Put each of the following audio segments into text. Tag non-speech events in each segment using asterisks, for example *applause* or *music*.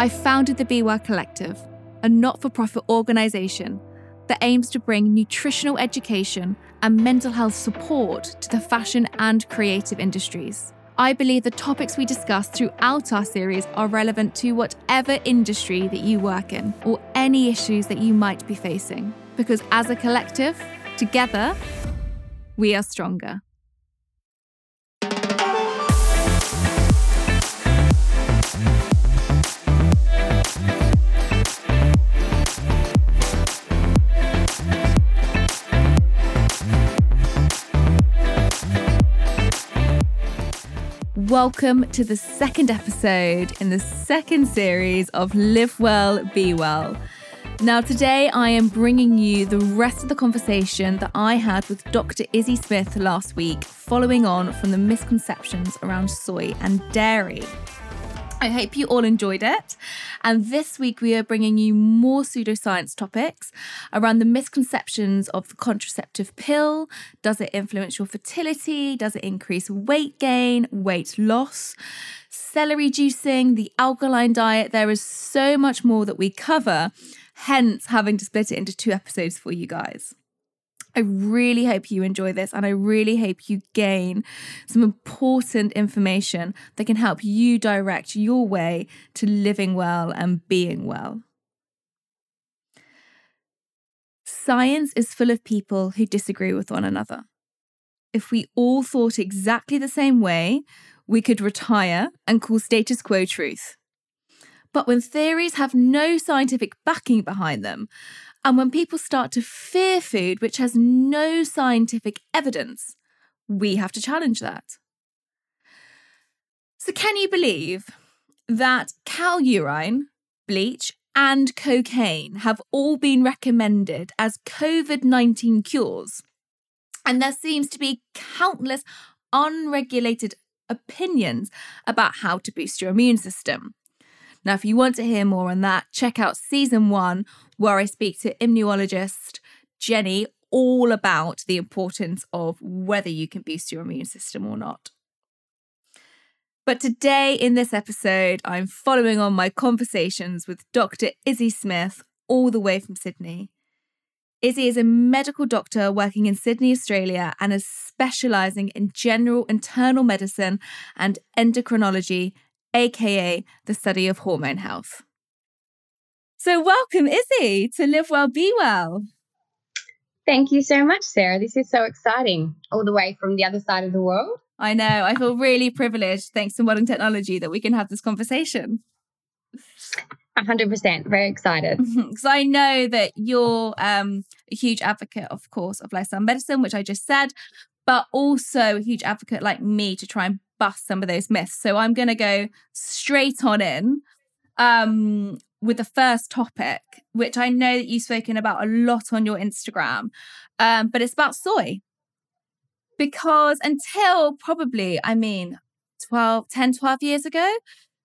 I founded the Be Collective, a not for profit organisation that aims to bring nutritional education and mental health support to the fashion and creative industries. I believe the topics we discuss throughout our series are relevant to whatever industry that you work in or any issues that you might be facing. Because as a collective, together, we are stronger. Welcome to the second episode in the second series of Live Well, Be Well. Now, today I am bringing you the rest of the conversation that I had with Dr. Izzy Smith last week, following on from the misconceptions around soy and dairy. I hope you all enjoyed it. And this week we are bringing you more pseudoscience topics around the misconceptions of the contraceptive pill. Does it influence your fertility? Does it increase weight gain, weight loss? Celery juicing, the alkaline diet. There is so much more that we cover, hence having to split it into two episodes for you guys. I really hope you enjoy this and I really hope you gain some important information that can help you direct your way to living well and being well. Science is full of people who disagree with one another. If we all thought exactly the same way, we could retire and call status quo truth. But when theories have no scientific backing behind them, and when people start to fear food which has no scientific evidence, we have to challenge that. So, can you believe that cow urine, bleach, and cocaine have all been recommended as COVID 19 cures? And there seems to be countless unregulated opinions about how to boost your immune system. Now, if you want to hear more on that, check out season one, where I speak to immunologist Jenny all about the importance of whether you can boost your immune system or not. But today, in this episode, I'm following on my conversations with Dr. Izzy Smith, all the way from Sydney. Izzy is a medical doctor working in Sydney, Australia, and is specialising in general internal medicine and endocrinology aka the study of hormone health. So, welcome, Izzy, to Live Well, Be Well. Thank you so much, Sarah. This is so exciting, all the way from the other side of the world. I know. I feel really privileged, thanks to modern technology, that we can have this conversation. 100%. Very excited. *laughs* Because I know that you're um, a huge advocate, of course, of lifestyle medicine, which I just said, but also a huge advocate like me to try and bust some of those myths. So I'm going to go straight on in um, with the first topic, which I know that you've spoken about a lot on your Instagram, um, but it's about soy. Because until probably, I mean, 12, 10, 12 years ago,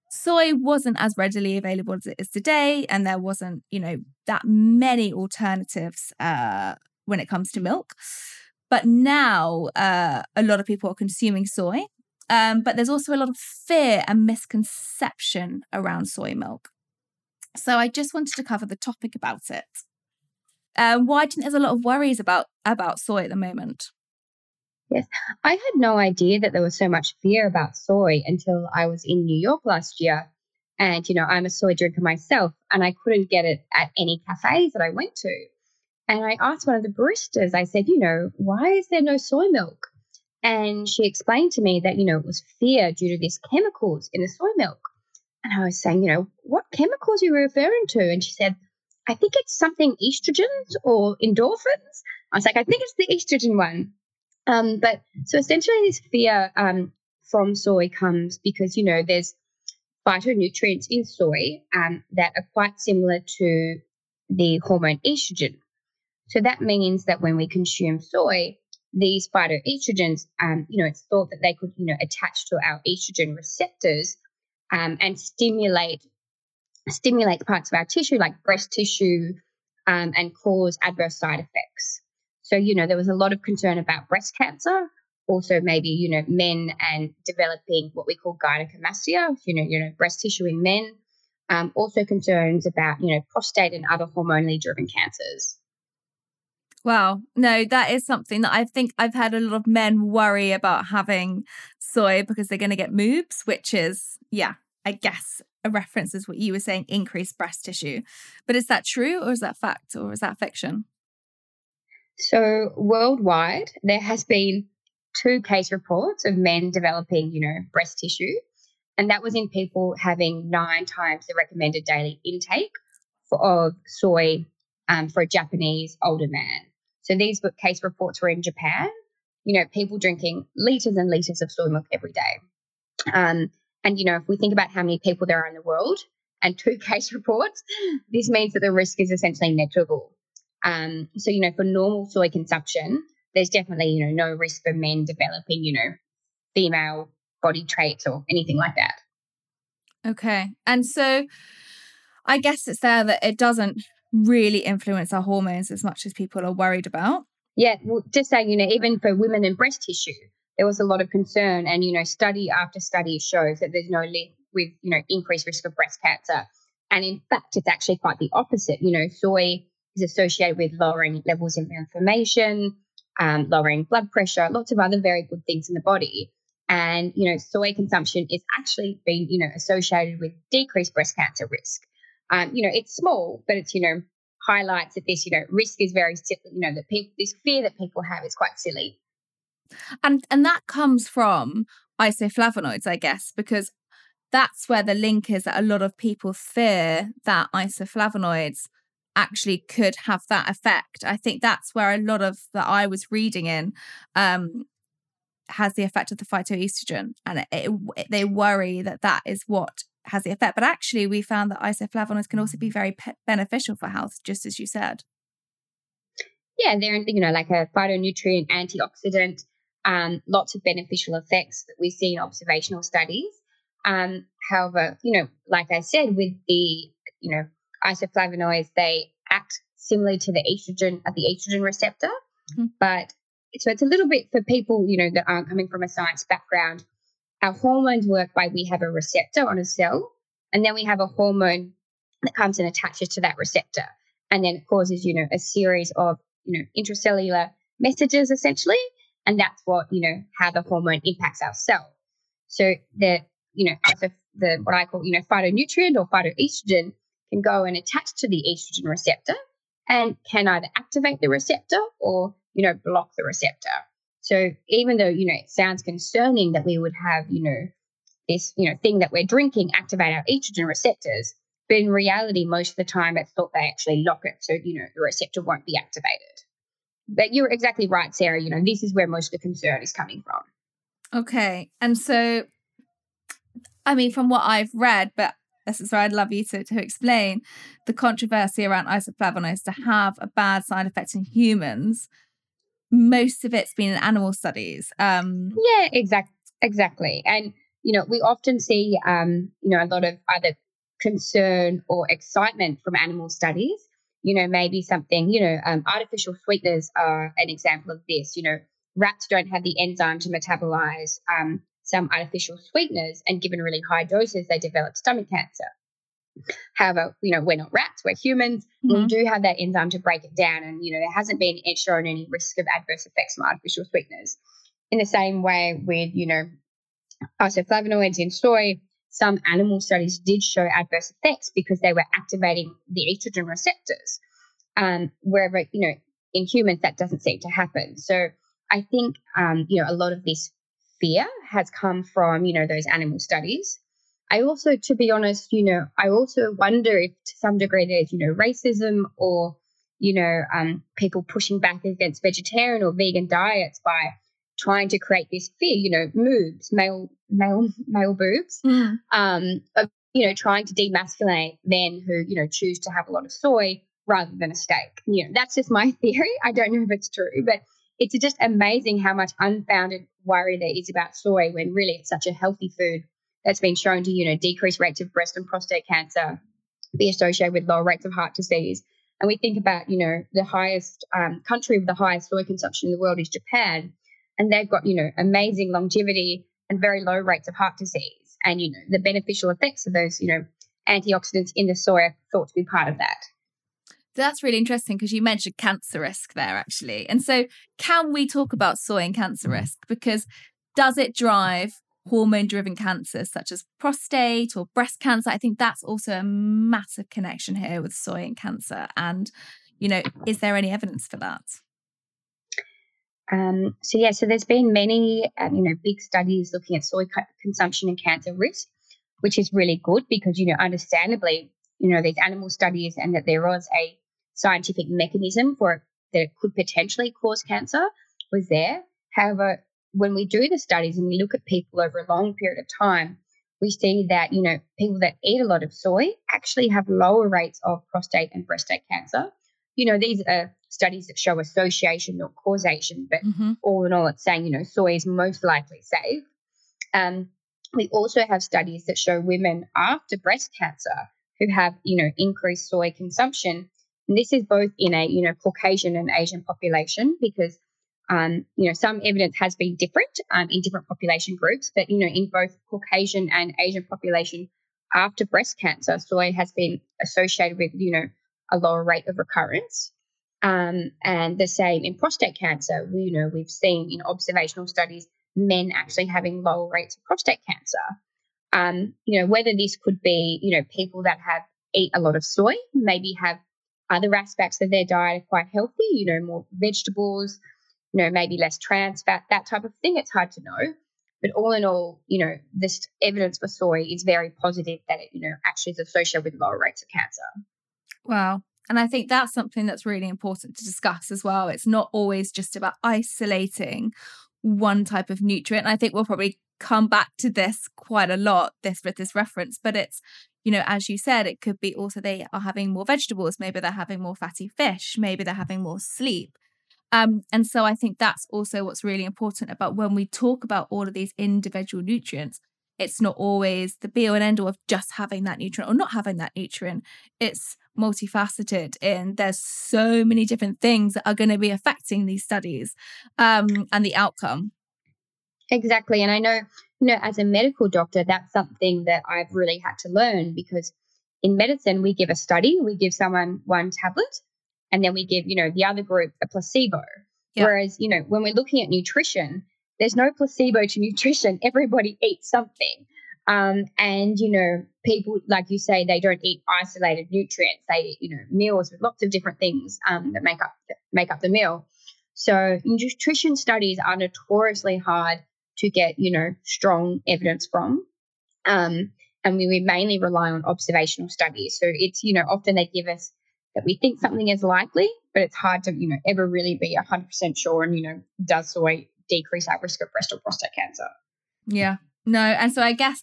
soy wasn't as readily available as it is today. And there wasn't, you know, that many alternatives uh, when it comes to milk. But now uh, a lot of people are consuming soy um, but there's also a lot of fear and misconception around soy milk. So I just wanted to cover the topic about it. Um, why think there's a lot of worries about about soy at the moment? Yes, I had no idea that there was so much fear about soy until I was in New York last year. And, you know, I'm a soy drinker myself, and I couldn't get it at any cafes that I went to. And I asked one of the baristas, I said, you know, why is there no soy milk? And she explained to me that, you know, it was fear due to these chemicals in the soy milk. And I was saying, you know, what chemicals are you referring to? And she said, I think it's something estrogens or endorphins. I was like, I think it's the estrogen one. Um, but so essentially, this fear um, from soy comes because, you know, there's phytonutrients in soy um, that are quite similar to the hormone estrogen. So that means that when we consume soy, these phytoestrogens, um, you know, it's thought that they could, you know, attach to our estrogen receptors um, and stimulate stimulate parts of our tissue like breast tissue um, and cause adverse side effects. So, you know, there was a lot of concern about breast cancer, also maybe, you know, men and developing what we call gynecomastia, you know, you know, breast tissue in men. Um, also concerns about, you know, prostate and other hormonally driven cancers. Wow. No, that is something that I think I've had a lot of men worry about having soy because they're going to get moobs, which is, yeah, I guess a reference is what you were saying, increased breast tissue. But is that true or is that fact or is that fiction? So, worldwide, there has been two case reports of men developing, you know, breast tissue. And that was in people having nine times the recommended daily intake for, of soy um, for a Japanese older man. So these case reports were in Japan. You know, people drinking liters and liters of soy milk every day. Um, and you know, if we think about how many people there are in the world and two *laughs* case reports, this means that the risk is essentially negligible. Um, so you know, for normal soy consumption, there's definitely you know no risk for men developing you know female body traits or anything like that. Okay, and so I guess it's there that it doesn't really influence our hormones as much as people are worried about. Yeah, well, just saying, you know, even for women in breast tissue, there was a lot of concern, and you know, study after study shows that there's no link with you know increased risk of breast cancer, and in fact, it's actually quite the opposite. You know, soy is associated with lowering levels of inflammation, um, lowering blood pressure, lots of other very good things in the body. And you know, soy consumption is actually been you know associated with decreased breast cancer risk um, you know, it's small, but it's, you know, highlights that this, you know, risk is very, you know, that people, this fear that people have is quite silly. And, and that comes from isoflavonoids, I guess, because that's where the link is that a lot of people fear that isoflavonoids actually could have that effect. I think that's where a lot of that I was reading in um, has the effect of the phytoestrogen, and it, it, they worry that that is what has the effect. But actually, we found that isoflavonoids can also be very pe- beneficial for health, just as you said. Yeah, they're you know like a phytonutrient antioxidant. Um, lots of beneficial effects that we see in observational studies. Um, however, you know, like I said, with the you know isoflavonoids, they act similarly to the estrogen at the estrogen receptor, mm-hmm. but so it's a little bit for people you know that aren't coming from a science background our hormones work by we have a receptor on a cell, and then we have a hormone that comes and attaches to that receptor. And then it causes, you know, a series of, you know, intracellular messages essentially. And that's what, you know, how the hormone impacts our cell. So the, you know, as the what I call, you know, phytonutrient or phytoestrogen can go and attach to the estrogen receptor and can either activate the receptor or, you know, block the receptor. So even though, you know, it sounds concerning that we would have, you know, this, you know, thing that we're drinking activate our estrogen receptors, but in reality, most of the time it's thought they actually lock it. So, you know, the receptor won't be activated. But you're exactly right, Sarah. You know, this is where most of the concern is coming from. Okay. And so, I mean, from what I've read, but this is where I'd love you to, to explain the controversy around isoflavonoids to have a bad side effect in humans most of it's been in animal studies. Um, yeah, exactly, exactly. And you know, we often see um, you know a lot of either concern or excitement from animal studies. You know, maybe something. You know, um, artificial sweeteners are an example of this. You know, rats don't have the enzyme to metabolize um, some artificial sweeteners, and given really high doses, they develop stomach cancer. However, you know, we're not rats, we're humans. Mm-hmm. We do have that enzyme to break it down. And, you know, there hasn't been shown any risk of adverse effects from artificial sweeteners. In the same way with, you know, isoflavonoids in soy, some animal studies did show adverse effects because they were activating the estrogen receptors. Um, wherever, you know, in humans, that doesn't seem to happen. So I think, um, you know, a lot of this fear has come from, you know, those animal studies. I also, to be honest, you know, I also wonder if to some degree there's, you know, racism or, you know, um, people pushing back against vegetarian or vegan diets by trying to create this fear, you know, moobs, male, male, *laughs* male boobs, mm. um, of, you know, trying to demasculinate men who, you know, choose to have a lot of soy rather than a steak. You know, that's just my *laughs* theory. I don't know if it's true, but it's just amazing how much unfounded worry there is about soy when really it's such a healthy food that's been shown to, you know, decrease rates of breast and prostate cancer, be associated with lower rates of heart disease. And we think about, you know, the highest um, country with the highest soy consumption in the world is Japan. And they've got, you know, amazing longevity and very low rates of heart disease. And, you know, the beneficial effects of those, you know, antioxidants in the soy are thought to be part of that. That's really interesting because you mentioned cancer risk there, actually. And so, can we talk about soy and cancer mm. risk? Because does it drive hormone driven cancers such as prostate or breast cancer? I think that's also a massive connection here with soy and cancer. And, you know, is there any evidence for that? Um, so yeah, so there's been many, um, you know, big studies looking at soy consumption and cancer risk, which is really good because you know, understandably, you know, these animal studies and that there was a scientific mechanism for it, that it could potentially cause cancer was there. However, when we do the studies and we look at people over a long period of time, we see that you know people that eat a lot of soy actually have lower rates of prostate and breast cancer. You know, these are studies that show association, not causation, but mm-hmm. all in all, it's saying, you know, soy is most likely safe. Um, we also have studies that show women after breast cancer who have, you know, increased soy consumption. And this is both in a, you know, Caucasian and Asian population because, um, you know, some evidence has been different um, in different population groups, but, you know, in both Caucasian and Asian population after breast cancer, soy has been associated with, you know, a lower rate of recurrence. Um, and the same in prostate cancer. We, you know, we've seen in observational studies men actually having lower rates of prostate cancer. Um, you know, whether this could be, you know, people that have eat a lot of soy, maybe have other aspects of their diet are quite healthy, you know, more vegetables, you know, maybe less trans fat, that type of thing. It's hard to know. But all in all, you know, this evidence for soy is very positive that it, you know, actually is associated with lower rates of cancer. Wow. And I think that's something that's really important to discuss as well. It's not always just about isolating one type of nutrient. I think we'll probably come back to this quite a lot, this with this reference, but it's, you know, as you said, it could be also they are having more vegetables, maybe they're having more fatty fish, maybe they're having more sleep. Um, and so I think that's also what's really important about when we talk about all of these individual nutrients. It's not always the be all and end all of just having that nutrient or not having that nutrient. It's multifaceted and there's so many different things that are going to be affecting these studies um, and the outcome exactly and i know you know as a medical doctor that's something that i've really had to learn because in medicine we give a study we give someone one tablet and then we give you know the other group a placebo yep. whereas you know when we're looking at nutrition there's no placebo to *laughs* nutrition everybody eats something um, and, you know, people, like you say, they don't eat isolated nutrients. They eat, you know, meals with lots of different things um, that make up, make up the meal. So nutrition studies are notoriously hard to get, you know, strong evidence from. Um, and we, we mainly rely on observational studies. So it's, you know, often they give us that we think something is likely, but it's hard to, you know, ever really be 100% sure. And, you know, does soy decrease our risk of breast or prostate cancer? Yeah, no, and so I guess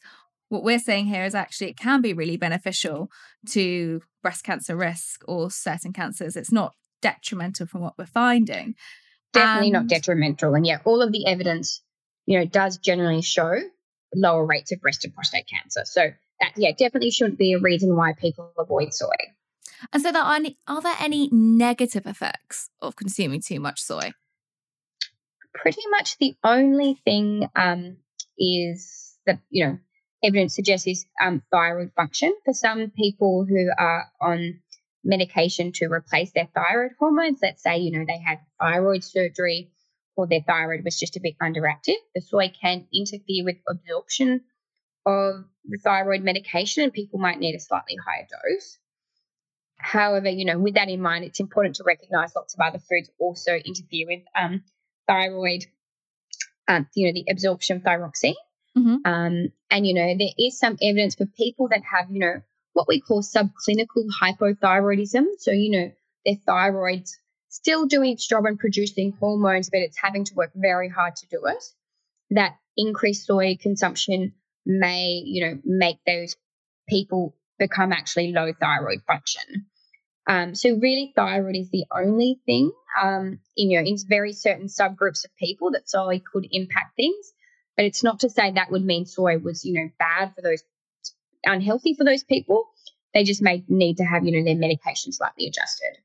what we're saying here is actually it can be really beneficial to breast cancer risk or certain cancers. It's not detrimental from what we're finding. Definitely and, not detrimental. And yet all of the evidence, you know, does generally show lower rates of breast and prostate cancer. So that yeah, definitely shouldn't be a reason why people avoid soy. And so there are any, are there any negative effects of consuming too much soy? Pretty much the only thing um, is that, you know, evidence suggests is um, thyroid function. For some people who are on medication to replace their thyroid hormones, let's say, you know, they had thyroid surgery or their thyroid was just a bit underactive, the soy can interfere with absorption of the thyroid medication and people might need a slightly higher dose. However, you know, with that in mind, it's important to recognize lots of other foods also interfere with um, thyroid um, you know, the absorption of thyroxine. Mm-hmm. Um, and, you know, there is some evidence for people that have, you know, what we call subclinical hypothyroidism. So, you know, their thyroid's still doing its job and producing hormones, but it's having to work very hard to do it. That increased soy consumption may, you know, make those people become actually low thyroid function. Um, so really, thyroid is the only thing, um, in, you know, in very certain subgroups of people that soy could impact things. But it's not to say that would mean soy was, you know, bad for those, unhealthy for those people. They just may need to have, you know, their medication slightly adjusted.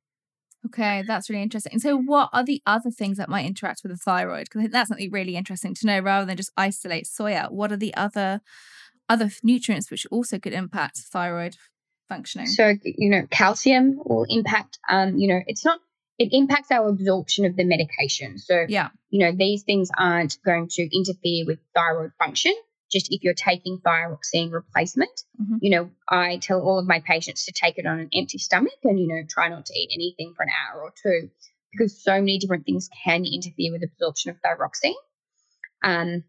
Okay, that's really interesting. So, what are the other things that might interact with the thyroid? Because that's something really interesting to know rather than just isolate soy out. What are the other other nutrients which also could impact thyroid functioning? So, you know, calcium will impact, um, you know, it's not, it impacts our absorption of the medication. So, yeah, you know, these things aren't going to interfere with thyroid function. Just if you're taking thyroxine replacement, Mhm. you know, I tell all of my patients to take it on an empty stomach and, you know, try not to eat anything for an hour or two because so many different things can interfere with absorption of thyroxine. Um,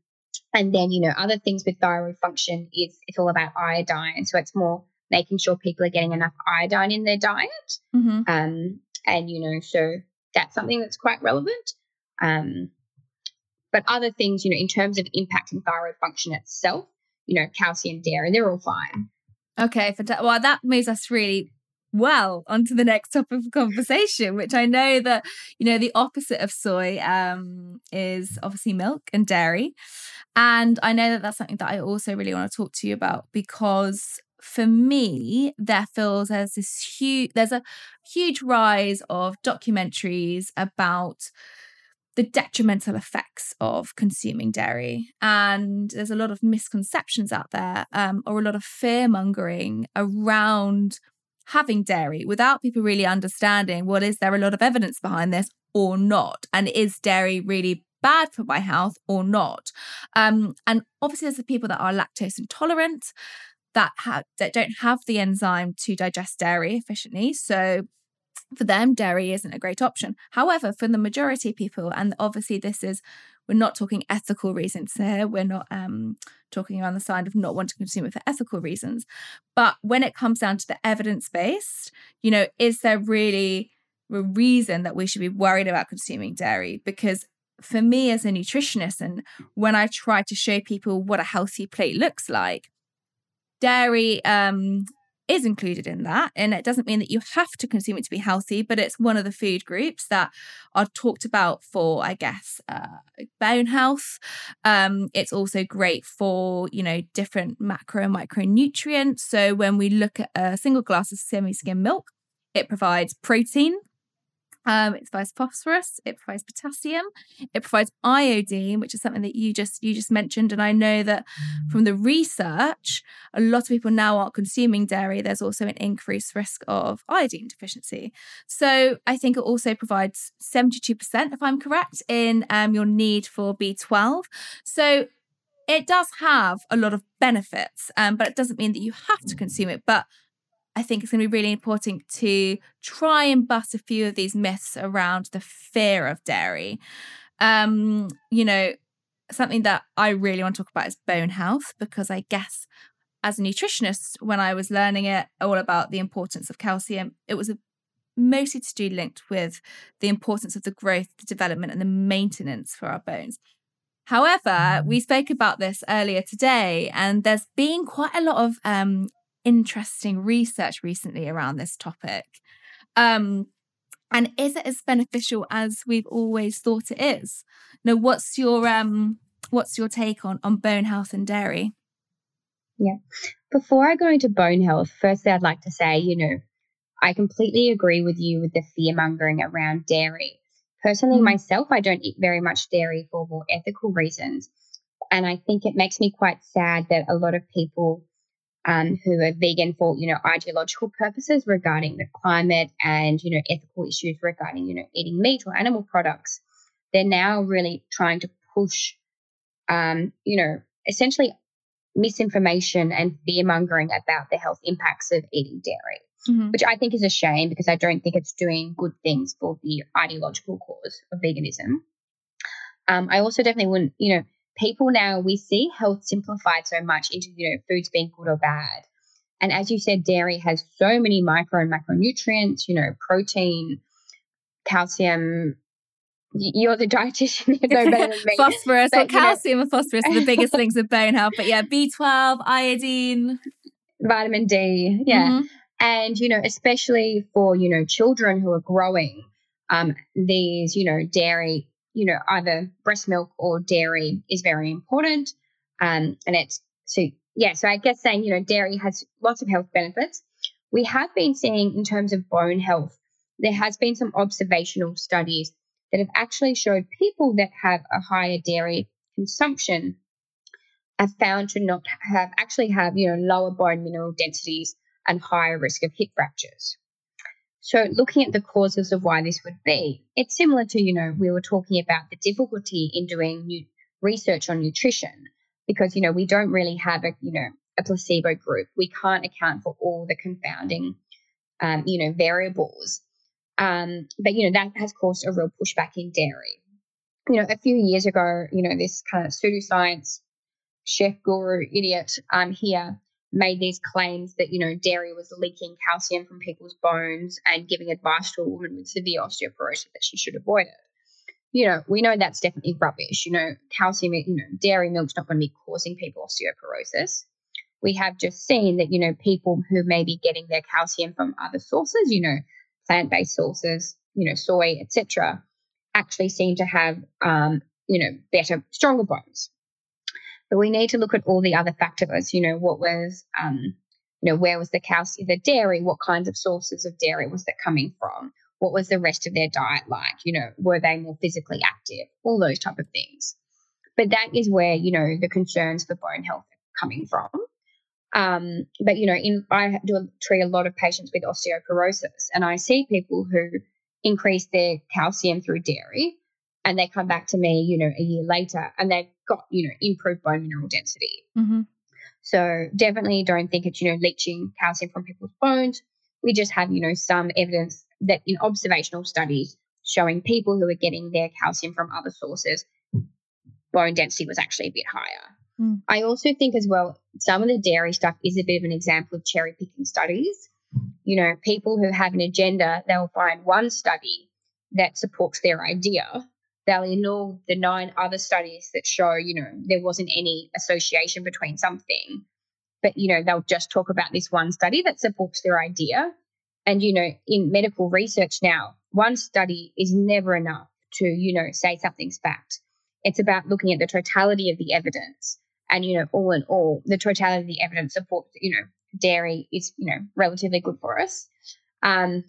and then, you know, other things with thyroid function is it's all about iodine. So it's more making sure people are getting enough iodine in their diet. hmm Um, and, you know, so that's something that's quite relevant. Um, but other things, you know, in terms of impacting thyroid function itself, you know, calcium, dairy, they're all fine. Okay, well, that moves us really well onto the next topic of conversation, which I know that you know the opposite of soy um, is obviously milk and dairy, and I know that that's something that I also really want to talk to you about because for me there feels there's this huge there's a huge rise of documentaries about the detrimental effects of consuming dairy. And there's a lot of misconceptions out there, um, or a lot of fear mongering around having dairy without people really understanding well, is there a lot of evidence behind this or not? And is dairy really bad for my health or not? Um, and obviously, there's the people that are lactose intolerant. That that don't have the enzyme to digest dairy efficiently, so for them, dairy isn't a great option. However, for the majority of people, and obviously this is, we're not talking ethical reasons here. We're not um, talking on the side of not wanting to consume it for ethical reasons. But when it comes down to the evidence based, you know, is there really a reason that we should be worried about consuming dairy? Because for me as a nutritionist, and when I try to show people what a healthy plate looks like, dairy um, is included in that. And it doesn't mean that you have to consume it to be healthy, but it's one of the food groups that are talked about for, I guess, uh, bone health. Um, it's also great for, you know, different macro and micronutrients. So when we look at a single glass of semi skim milk, it provides protein. Um, it provides phosphorus. It provides potassium. It provides iodine, which is something that you just you just mentioned. And I know that from the research, a lot of people now aren't consuming dairy. There's also an increased risk of iodine deficiency. So I think it also provides 72%, if I'm correct, in um, your need for B12. So it does have a lot of benefits, um, but it doesn't mean that you have to consume it. But I think it's going to be really important to try and bust a few of these myths around the fear of dairy. Um, you know, something that I really want to talk about is bone health because I guess as a nutritionist, when I was learning it all about the importance of calcium, it was a mostly to do linked with the importance of the growth, the development, and the maintenance for our bones. However, we spoke about this earlier today, and there's been quite a lot of um, interesting research recently around this topic. Um, and is it as beneficial as we've always thought it is? Now, what's your um, what's your take on on bone health and dairy? Yeah. Before I go into bone health, firstly, I'd like to say, you know, I completely agree with you with the fear mongering around dairy. Personally, Mm. myself, I don't eat very much dairy for more ethical reasons. And I think it makes me quite sad that a lot of people um, who are vegan for, you know, ideological purposes regarding the climate and, you know, ethical issues regarding, you know, eating meat or animal products, they're now really trying to push, um, you know, essentially misinformation and fear mongering about the health impacts of eating dairy, Mhm. which I think is a shame because I don't think it's doing good things for the ideological cause of veganism. Um, I also definitely wouldn't, you know, people now we see health simplified so much into, you know, foods being good or bad. And as you said, dairy has so many micro and macronutrients, you know, protein, calcium. You're the *laughs* dietitian, you know better than me. *laughs* phosphorus, But, you know- calcium and phosphorus are the biggest things with bone health. But yeah, B12, iodine. *laughs* Vitamin D, yeah. Mhm. and you know especially for you know children who are growing um these you know dairy you know either breast milk or dairy is very important um and it's so yeah so i guess saying you know dairy has lots of health benefits we have been seeing in terms of bone health there has been some observational studies that have actually showed people that have a higher dairy consumption are found to not have actually have, you know, lower bone mineral densities and higher risk of hip fractures. So looking at the causes of why this would be, it's similar to, you know, we were talking about the difficulty in doing new research on nutrition because, you know, we don't really have a, you know, a placebo group. We can't account for all the confounding, um, you know, variables. Um, but, you know, that has caused a real pushback in dairy. You know, a few years ago, you know, this kind of pseudoscience chef guru idiot um, here made these claims that, you know, dairy was leaking calcium from people's bones and giving advice to a woman with severe osteoporosis that she should avoid it. You know, we know that's definitely rubbish. You know, calcium, you know, dairy milk's not going to be causing people osteoporosis. We have just seen that, you know, people who may be getting their calcium from other sources, you know, plant-based sources, you know, soy, etc., actually seem to have, um, you know, better, stronger bones. But we need to look at all the other factors. You know, what was, um, you know, where was the calcium, the dairy? What kinds of sources of dairy was that coming from? What was the rest of their diet like? You know, were they more physically active? All those type of things. But that is where you know the concerns for bone health are coming from. Um, but you know, in I do treat a lot of patients with osteoporosis, and I see people who increase their calcium through dairy, and they come back to me, you know, a year later, and they've got you know improved bone mineral density. Mm-hmm. So definitely don't think it's you know leaching calcium from people's bones. We just have you know some evidence that in observational studies showing people who are getting their calcium from other sources, bone density was actually a bit higher. Mm. I also think as well, some of the dairy stuff is a bit of an example of cherry picking studies. You know, people who have an agenda, they'll find one study that supports their idea. They'll ignore the nine other studies that show, you know, there wasn't any association between something. But, you know, they'll just talk about this one study that supports their idea. And, you know, in medical research now, one study is never enough to, you know, say something's fact. It's about looking at the totality of the evidence and, you know, all in all, the totality of the evidence supports, you know, dairy is, you know, relatively good for us. Um,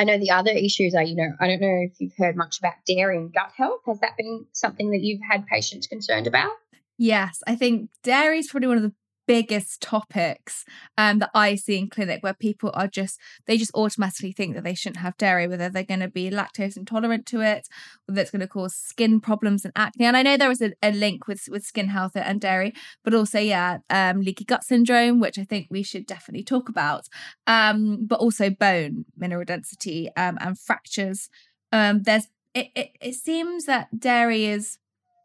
I know the other issues are, you know, I don't know if you've heard much about dairy and gut health. Has that been something that you've had patients concerned about? Yes, I think dairy is probably one of the biggest topics um, that I see in clinic where people are just they just automatically think that they shouldn't have dairy, whether they're going to be lactose intolerant to it, whether it's going to cause skin problems and acne. And I know there is a, a link with with skin health and dairy, but also yeah, um, leaky gut syndrome, which I think we should definitely talk about. Um, but also bone mineral density um, and fractures. Um, there's it, it, it seems that dairy is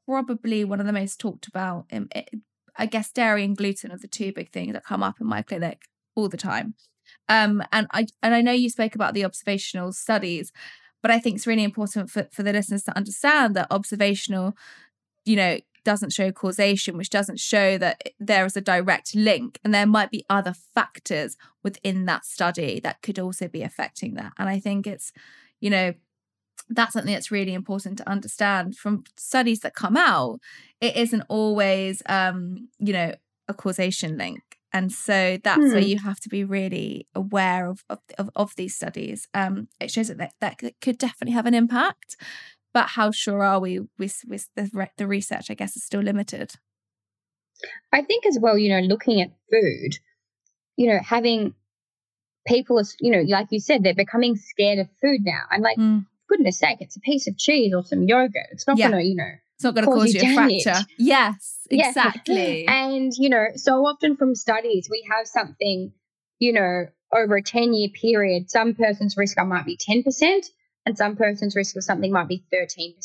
probably one of the most talked about I guess dairy and gluten are the two big things that come up in my clinic all the time. Um, and I and I know you spoke about the observational studies, but I think it's really important for, for the listeners to understand that observational, you know, doesn't show causation, which doesn't show that there is a direct link. And there might be other factors within that study that could also be affecting that. And I think it's, you know, that's something that's really important to understand from studies that come out. It isn't always um you know a causation link. And so that's hmm. where you have to be really aware of of, of, of these studies. Um it shows that, that that could definitely have an impact but how sure are we with with the, the research i guess is still limited. I think as well you know looking at food you know having people you know like you said they're becoming scared of food now. I'm like mm goodness sake, it's a piece of cheese or some yogurt. It's not yeah. going to, you know, it's not going to cause you, you a fracture. Yes, exactly. Yeah. *laughs* And, you know, so often from studies, we have something, you know, over a 10 year period, some person's risk might be 10%, and some person's risk of something might be 13%.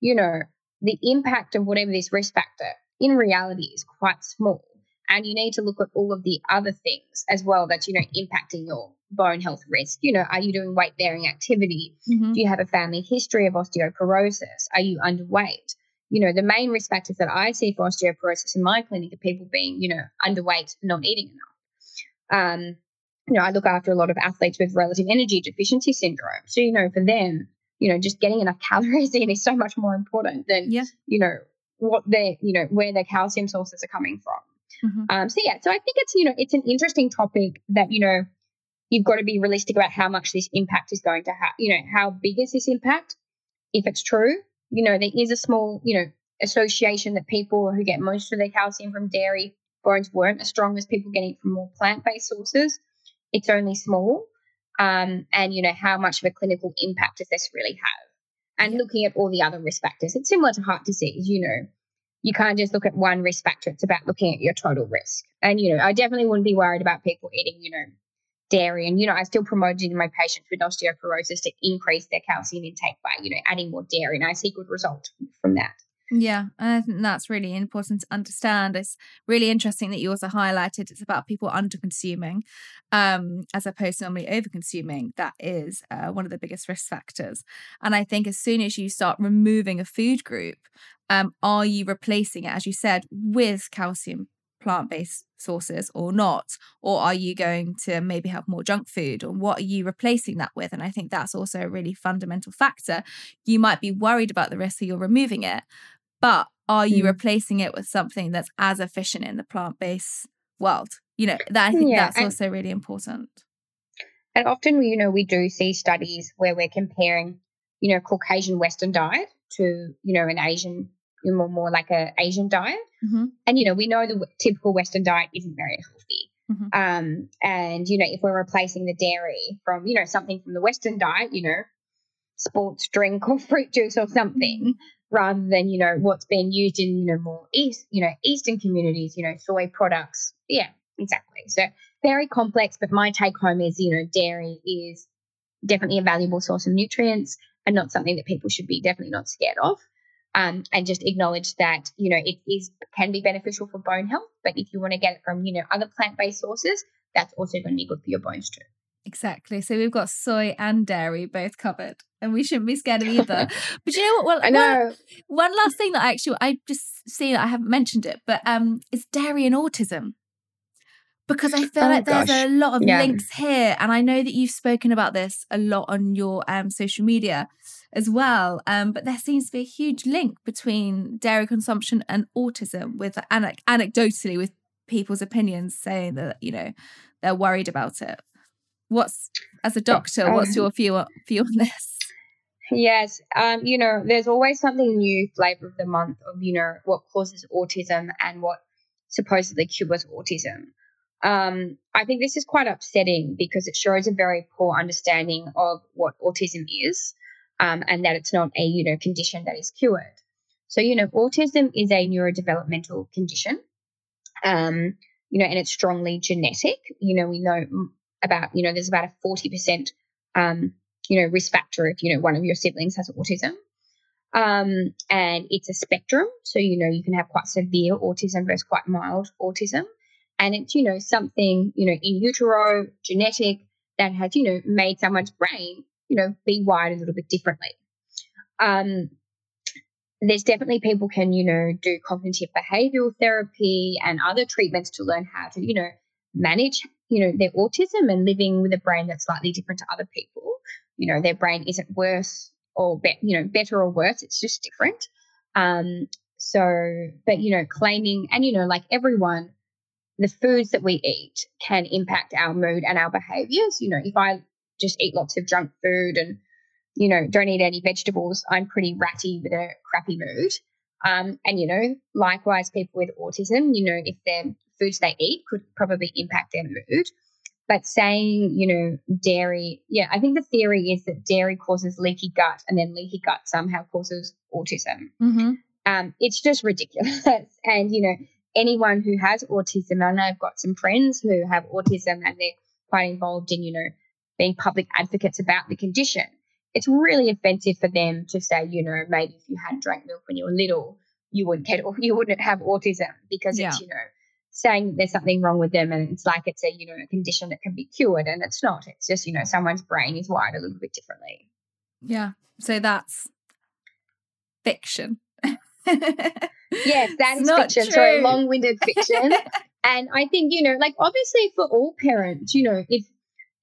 You know, the impact of whatever this risk factor in reality is quite small. And you need to look at all of the other things as well that's, you know, impacting your bone health risk. You know, are you doing weight bearing activity? Mm-hmm. Do you have a family history of osteoporosis? Are you underweight? You know, the main risk factors that I see for osteoporosis in my clinic are people being, you know, underweight, not eating enough. Um, you know, I look after a lot of athletes with relative energy deficiency syndrome. So, you know, for them, you know, just getting enough *laughs* calories in is so much more important than, yeah. you know, what their, you know, where their calcium sources are coming from. Mm-hmm. Um, so yeah, so I think it's you know it's an interesting topic that you know you've got to be realistic about how much this impact is going to have. You know, how big is this impact? If it's true, you know, there is a small, you know, association that people who get most of their calcium from dairy bones weren't as strong as people getting from more plant-based sources. It's only small. Um, and you know how much of a clinical impact does this really have? And looking at all the other risk factors, it's similar to heart disease. You know, you can't just look at one risk factor; it's about looking at your total risk. And you know, I definitely wouldn't be worried about people eating, you know, dairy. And you know, I still promoted my patients with osteoporosis to increase their calcium intake by you know adding more dairy, and I see good results from that. Yeah, I think that's really important to understand. It's really interesting that you also highlighted it's about people under consuming um, as opposed to normally over consuming. That is uh, one of the biggest risk factors. And I think as soon as you start removing a food group, um, are you replacing it, as you said, with calcium plant based sources or not? Or are you going to maybe have more junk food? Or what are you replacing that with? And I think that's also a really fundamental factor. You might be worried about the risk that you're removing it, but are you mm. replacing it with something that's as efficient in the plant-based world you know that i think yeah, that's also really important and often you know we do see studies where we're comparing you know caucasian western diet to you know an asian more more like a asian diet mm-hmm. and you know we know the typical western diet isn't very healthy mm-hmm. um and you know if we're replacing the dairy from you know something from the western diet you know sports drink *laughs* or fruit juice or something mm-hmm rather than you know what's being used in you know more east you know eastern communities you know soy products. Yeah exactly. So very complex but my take home is you know dairy is definitely a valuable source of nutrients and not something that people should be definitely not scared of. Um, and just acknowledge that you know it is can be beneficial for bone health but if you want to get it from you know other plant-based sources that's also going to be good for your bones too Exactly. So we've got soy and dairy both covered, and we shouldn't be scared of either. *laughs* but you know what? Well, I know. One, one last thing that I actually I just see that I haven't mentioned it, but um, it's dairy and autism because I feel oh, like there's gosh. a lot of yeah. links here, and I know that you've spoken about this a lot on your um, social media as well. Um, but there seems to be a huge link between dairy consumption and autism, with anecdotally with people's opinions saying that you know they're worried about it. What's as a doctor, what's your view view on this? Yes, um, you know, there's always something new flavor of the month of you know what causes autism and what supposedly cures autism. Um, I think this is quite upsetting because it shows a very poor understanding of what autism is, um, and that it's not a you know condition that is cured. So you know, autism is a neurodevelopmental condition, um, you know, and it's strongly genetic. You know, we know about, you know, there's about a 40%, um, you know, risk factor if, you know, one of your siblings has autism. Um, and it's a spectrum. So, you know, you can have quite severe autism versus quite mild autism. And it's, you know, something, you know, in utero, genetic, that has, you know, made someone's brain, you know, be wired a little bit differently. Um, there's definitely people can, you know, do cognitive behavioral therapy and other treatments to learn how to, you know, manage you know, their autism and living with a brain that's slightly different to other people. You know, their brain isn't worse or be, you know better or worse; it's just different. Um, so, but you know, claiming and you know, like everyone, the foods that we eat can impact our mood and our behaviors. You know, if I just eat lots of junk food and you know don't eat any vegetables, I'm pretty ratty with a crappy mood. Um, and you know, likewise, people with autism, you know, if they're foods they eat could probably impact their mood. But saying, you know, dairy, yeah, I think the theory is that dairy causes leaky gut and then leaky gut somehow causes autism. Mm-hmm. Um, it's just ridiculous. *laughs* and, you know, anyone who has autism, I know I've got some friends who have autism and they're quite involved in, you know, being public advocates about the condition. It's really offensive for them to say, you know, maybe if you hadn't drank milk when you were little, you wouldn't get *laughs* you wouldn't have autism because yeah. it's, you know, saying there's something wrong with them and it's like it's a you know a condition that can be cured and it's not. It's just you know someone's brain is wired a little bit differently. Yeah. So that's fiction. Yes *laughs* that is fiction. True. sorry long-winded fiction. *laughs* And i think you know like obviously for all parents you know if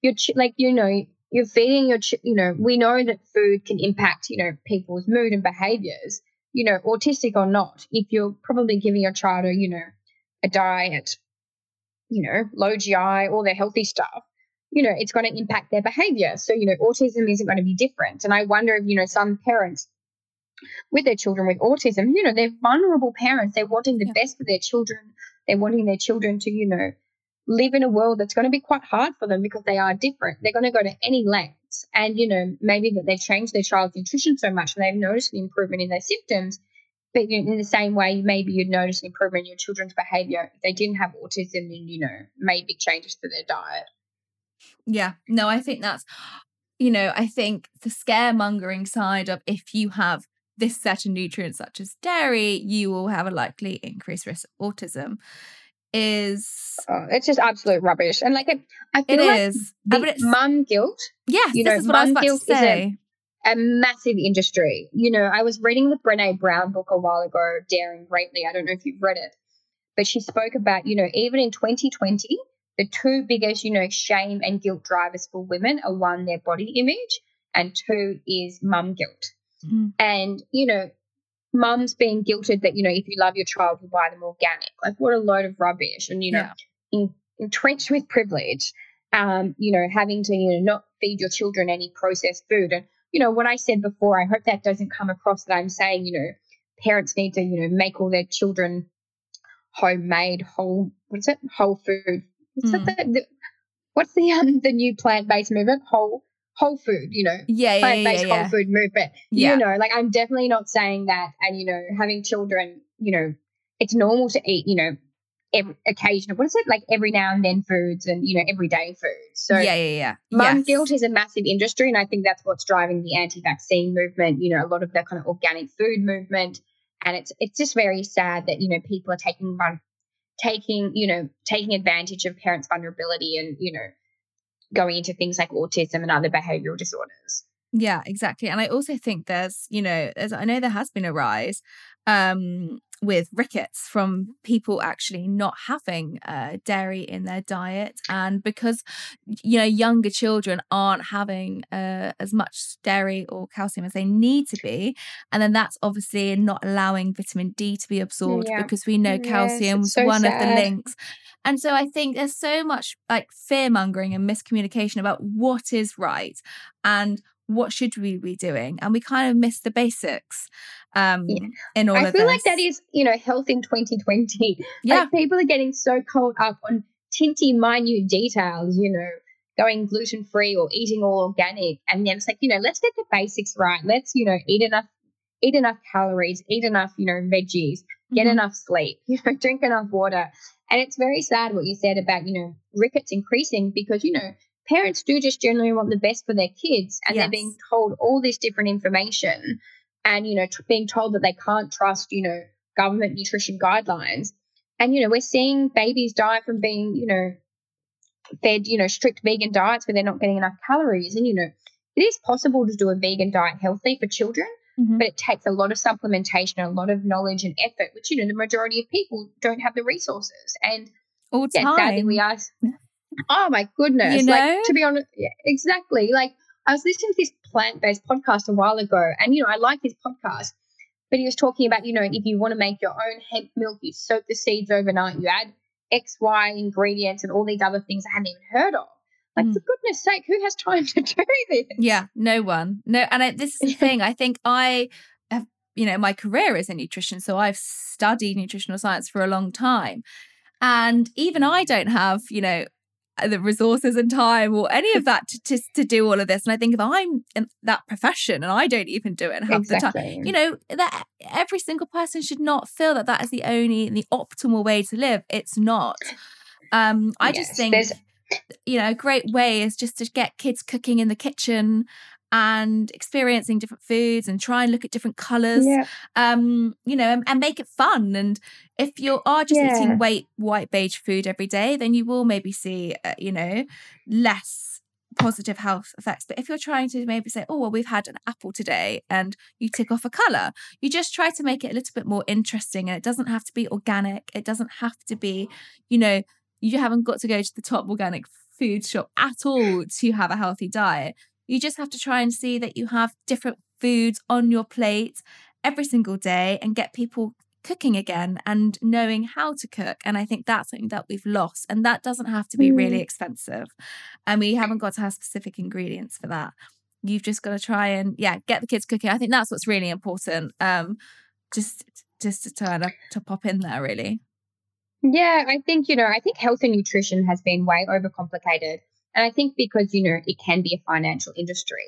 you're ch- like you know you're feeding your ch- you know we know that food can impact you know people's mood and behaviors. You know autistic or not if you're probably giving your child a you know a diet, you know, low GI, all their healthy stuff, you know, it's going to impact their behavior. So, you know, autism isn't going to be different. And I wonder if, you know, some parents with their children with autism, you know, they're vulnerable parents. They're wanting the Yeah. best for their children. They're wanting their children to, you know, live in a world that's going to be quite hard for them because they are different. They're going to go to any lengths. And, you know, maybe that they've changed their child's nutrition so much and they've noticed an improvement in their symptoms. But in the same way, maybe you'd notice an improvement in your children's behavior if they didn't have autism and, you know, made big changes to their diet. Yeah, no, I think that's, you know, I think the scaremongering side of if you have this set of nutrients, such as dairy, you will have a likely increased risk of autism, is Oh, it's just absolute rubbish. And like, I it like is. The but it's, mum guilt yes, you this know, is what I was mum guilt is a- say. A massive industry. You know, I was reading the Brene Brown book a while ago, Daring Greatly. I don't know if you've read it, but she spoke about, you know, even in 2020, the two biggest, you know, shame and guilt drivers for women are one, their body image, and two is mum guilt. Mm. And, you know, mums being guilted that, you know, if you love your child, you buy them organic. Like, what a load of rubbish. And, you know, Yeah. in, entrenched with privilege, um, you know, having to, you know, not feed your children any processed food. And, you know, what I said before, I hope that doesn't come across that I'm saying, you know, parents need to, you know, make all their children homemade, whole, what's it? Whole food. What's Mm. The, the, what's the um the new plant based movement? Whole whole food, you know, Yeah, yeah, plant yeah, based yeah. yeah. whole food movement. Yeah. You know, like I'm definitely not saying that. And you know, having children, you know, it's normal to eat, you know, every occasional. What is it like every now and then foods and you know everyday foods. So yeah, yeah, yeah. Mum Yes. guilt is a massive industry, and I think that's what's driving the anti-vaccine movement. You know, a lot of the kind of organic food movement, and it's it's just very sad that you know people are taking taking you know taking advantage of parents' vulnerability and you know going into things like autism and other behavioral disorders. Yeah, exactly. And I also think there's, you know, there's I know there has been a rise um with rickets from people actually not having uh, dairy in their diet. And because you know younger children aren't having uh, as much dairy or calcium as they need to be and then that's obviously not allowing vitamin D to be absorbed Yeah. because we know calcium it's was so one of the links. And so I think there's so much like fear mongering and miscommunication about what is right. And what should we be doing, and we kind of miss the basics um, Yeah. in all I feel this. like that is you know health in 2020. yeah, Like people are getting so caught up on tinty minute details, you know, going gluten free or eating all organic. And then it's like, you know, let's get the basics right. Let's, you know, eat enough eat enough calories, eat enough, you know, veggies, get Mhm. enough sleep, *laughs* you know, drink enough water. And it's very sad what you said about, you know, rickets increasing because, you know, parents do just generally want the best for their kids and they're being told all this different information and, you know, t- being told that they can't trust, you know, government nutrition guidelines. And, you know, we're seeing babies die from being, you know, fed, you know, strict vegan diets where they're not getting enough calories. And, you know, it is possible to do a vegan diet healthy for children, Mhm. but it takes a lot of supplementation, a lot of knowledge and effort, which, you know, the majority of people don't have the resources. And all yeah, time. sadly, we are. *laughs* Oh my goodness! You know? Like to be honest, yeah, exactly. Like I was listening to this plant-based podcast a while ago, and you know I like this podcast, but he was talking about you know if you want to make your own hemp milk, you soak the seeds overnight, you add X, Y ingredients, and all these other things I hadn't even heard of. Like Mm. for goodness sake, who has time to *laughs* do this? Yeah, no one. No, and I, this is the thing. I think I have, you know, my career is in nutrition, so I've studied nutritional science for a long time, and even I don't have, you know, the resources and time or any of that to, to to do all of this. And I think if I'm in that profession and I don't even do it and have the time, you know that every single person should not feel that that is the only the optimal way to live. It's not. Um i just think you know a great way is just to get kids cooking in the kitchen and experiencing different foods and try and look at different colors yeah, um you know and, and make it fun. And if you are just Yeah. eating white white beige food every day then you will maybe see uh, you know less positive health effects. But if you're trying to maybe say oh well we've had an apple today and you tick off a color you just try to make it a little bit more interesting and it doesn't have to be organic. It doesn't have to be you know you haven't got to go to the top organic food shop at all to have a healthy diet you just have to try and see that you have different foods on your plate every single day and get people cooking again and knowing how to cook. And I think that's something that we've lost. And that doesn't have to be really Mm. expensive. And we haven't got to have specific ingredients for that. you've just got to try and yeah get the kids cooking i think that's what's really important um just just to up to pop in there really yeah i think you know i think health and nutrition has been way overcomplicated and i think because you know it can be a financial industry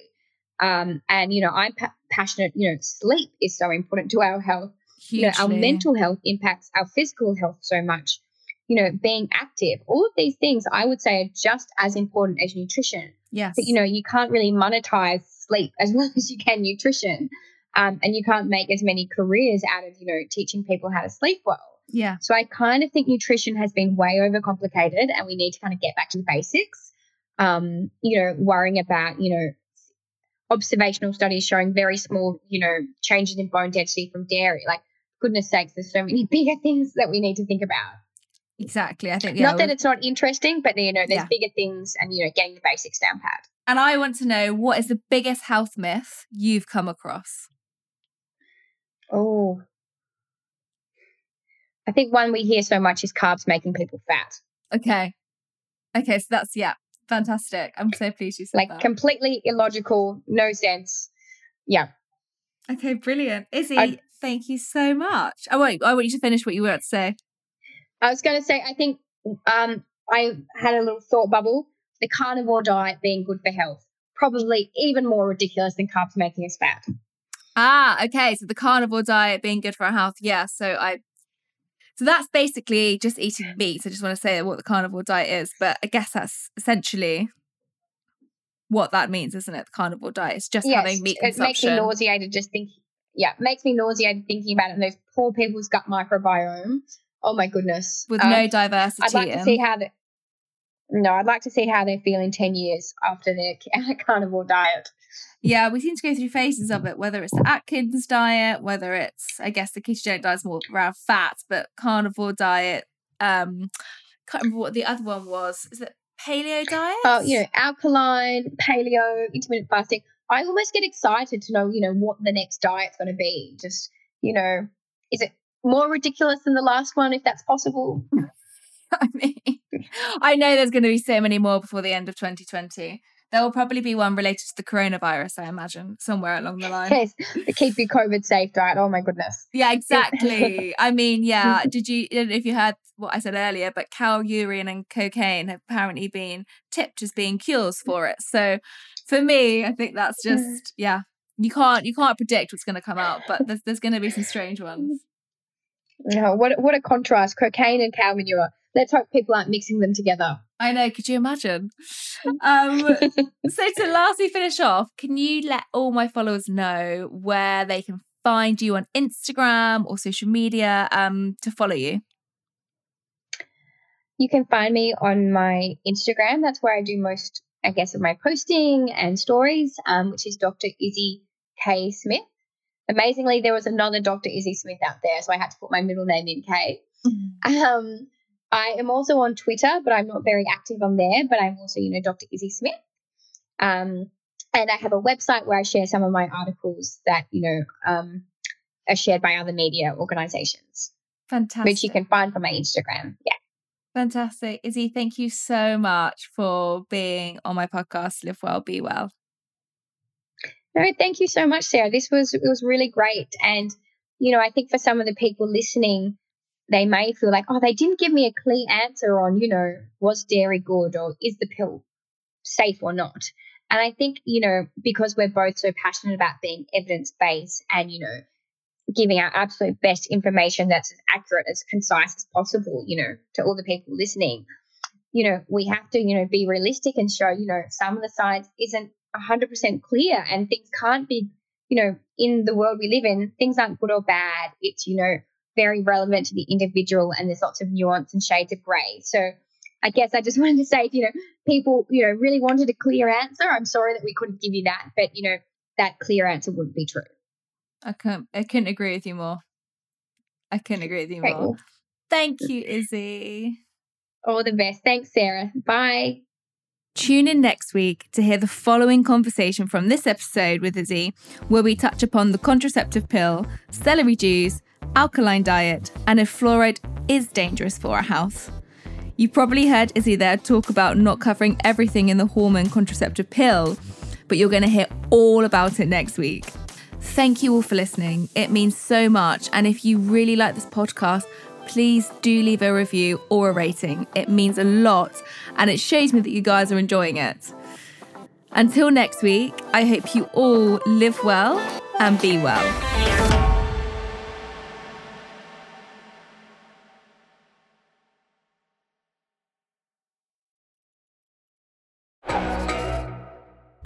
um and you know i'm pa- passionate you know sleep is so important to our health Hugely. you know our mental health impacts our physical health so much you know being active all of these things i would say are just as important as nutrition Yes. But you know, you can't really monetize sleep *laughs* as well as you can nutrition. Um, and you can't make as many careers out of, you know, teaching people how to sleep well. Yeah. So I kind of think nutrition has been way overcomplicated and we need to kind of get back to the basics. Um, you know, worrying about, you know, observational studies showing very small, you know, changes in bone density from dairy. Like, goodness sakes, there's so many *laughs* bigger things that we need to think about. Exactly. I think yeah, not that it's not interesting, but you know, there's yeah. bigger things, and you know, getting the basics down pat. And I want to know what is the biggest health myth you've come across. Oh, I think one we hear so much is carbs making people fat. Okay. Okay, so that's yeah, fantastic. I'm so pleased you said like that. completely illogical, no sense. Yeah. Okay, brilliant. Izzy, I, thank you so much. I want I want you to finish what you were about to say. I was going to say, I think um, I had a little thought bubble. The carnivore diet being good for health, probably even more ridiculous than carbs making us fat. Ah, okay. So the carnivore diet being good for our health. Yeah. So I, so that's basically just eating meat. So I just want to say what the carnivore diet is, but I guess that's essentially what that means, isn't it? The carnivore diet is just yes, having meat consumption. It makes me nauseated just thinking. Yeah, makes me nauseated thinking about it. And those poor people's gut microbiome Oh my goodness. With um, no diversity. I'd like in. to see how the, no, I'd like to see how they feel in 10 years after their *laughs* carnivore diet. Yeah, we seem to go through phases of it, whether it's the Atkins diet, whether it's, I guess, the ketogenic diet is more around fat, but carnivore diet, um, can't remember what the other one was. Is it paleo diet? Oh, you know, alkaline, paleo, intermittent fasting. I almost get excited to know, you know, what the next diet's going to be. Just, you know, is it more ridiculous than the last one, if that's possible. *laughs* *laughs* I mean, I know there's going to be so many more before the end of 2020. There will probably be one related to the coronavirus, I imagine, somewhere along the line. Yes, keep your COVID safe right? Oh my goodness. Yeah, *laughs* exactly. I mean, yeah. Did you, if you heard what I said earlier, but cow urine and cocaine have apparently been tipped as being cures for it. So for me, I think that's *laughs* just, yeah, you can't, you can't predict what's going to come out, but there's, there's going to be some strange ones. No, what what a contrast! Cocaine and cow manure. Let's hope people aren't mixing them together. I know. Could you imagine? *laughs* Um, *laughs* so to lastly finish off, can you let all my followers know where they can find you on Instagram or social media um, to follow you? You can find me on my Instagram. That's where I do most, I guess, of my posting and stories, um, which is Dr. Izzy K Smith. Amazingly, there was another Dr. Izzy Smith out there, so I had to put my middle name in K. Mm-hmm. Um, I am also on Twitter, but I'm not very active on there. But I'm also, you know, Dr. Izzy Smith. Um, and I have a website where I share some of my articles that, you know, um, are shared by other media organizations. Fantastic. Which you can find from my Instagram. Yeah. Fantastic. Izzy, thank you so much for being on my podcast, Live Well, Be Well. No, thank you so much, Sarah. This was it was really great. And, you know, I think for some of the people listening, they may feel like, oh, they didn't give me a clear answer on, you know, was dairy good or is the pill safe or not? And I think, you know, because we're both so passionate about being evidence based and, you know, giving our absolute best information that's as accurate, as concise as possible, you know, to all the people listening, you know, we have to, you know, be realistic and show, you know, some of the science isn't 100% clear and things can't be, you know, in the world we live in, things aren't good or bad. It's, you know, very relevant to the individual and there's lots of nuance and shades of grey. So I guess I just *laughs* wanted to say, if, you know, people, you know, really wanted a clear answer, I'm sorry that we couldn't give you that, but, you know, that clear answer wouldn't be true. I can't I couldn't agree with you more. I couldn't agree with you more. Thank you, Izzy. All the best. Thanks, Sarah. Bye. Tune in next week to hear the following conversation from this episode with Izzy, where we touch upon the contraceptive pill, celery juice, alkaline diet, and if fluoride is dangerous for our health. You probably heard Izzy there talk about not covering everything in the hormone contraceptive pill, but you're going to hear all about it next week. Thank you all for listening. It means so much. And if you really like this podcast, please do leave a review or a rating. It means a lot and it shows me that you guys are enjoying it. Until next week, I hope you all live well and be well.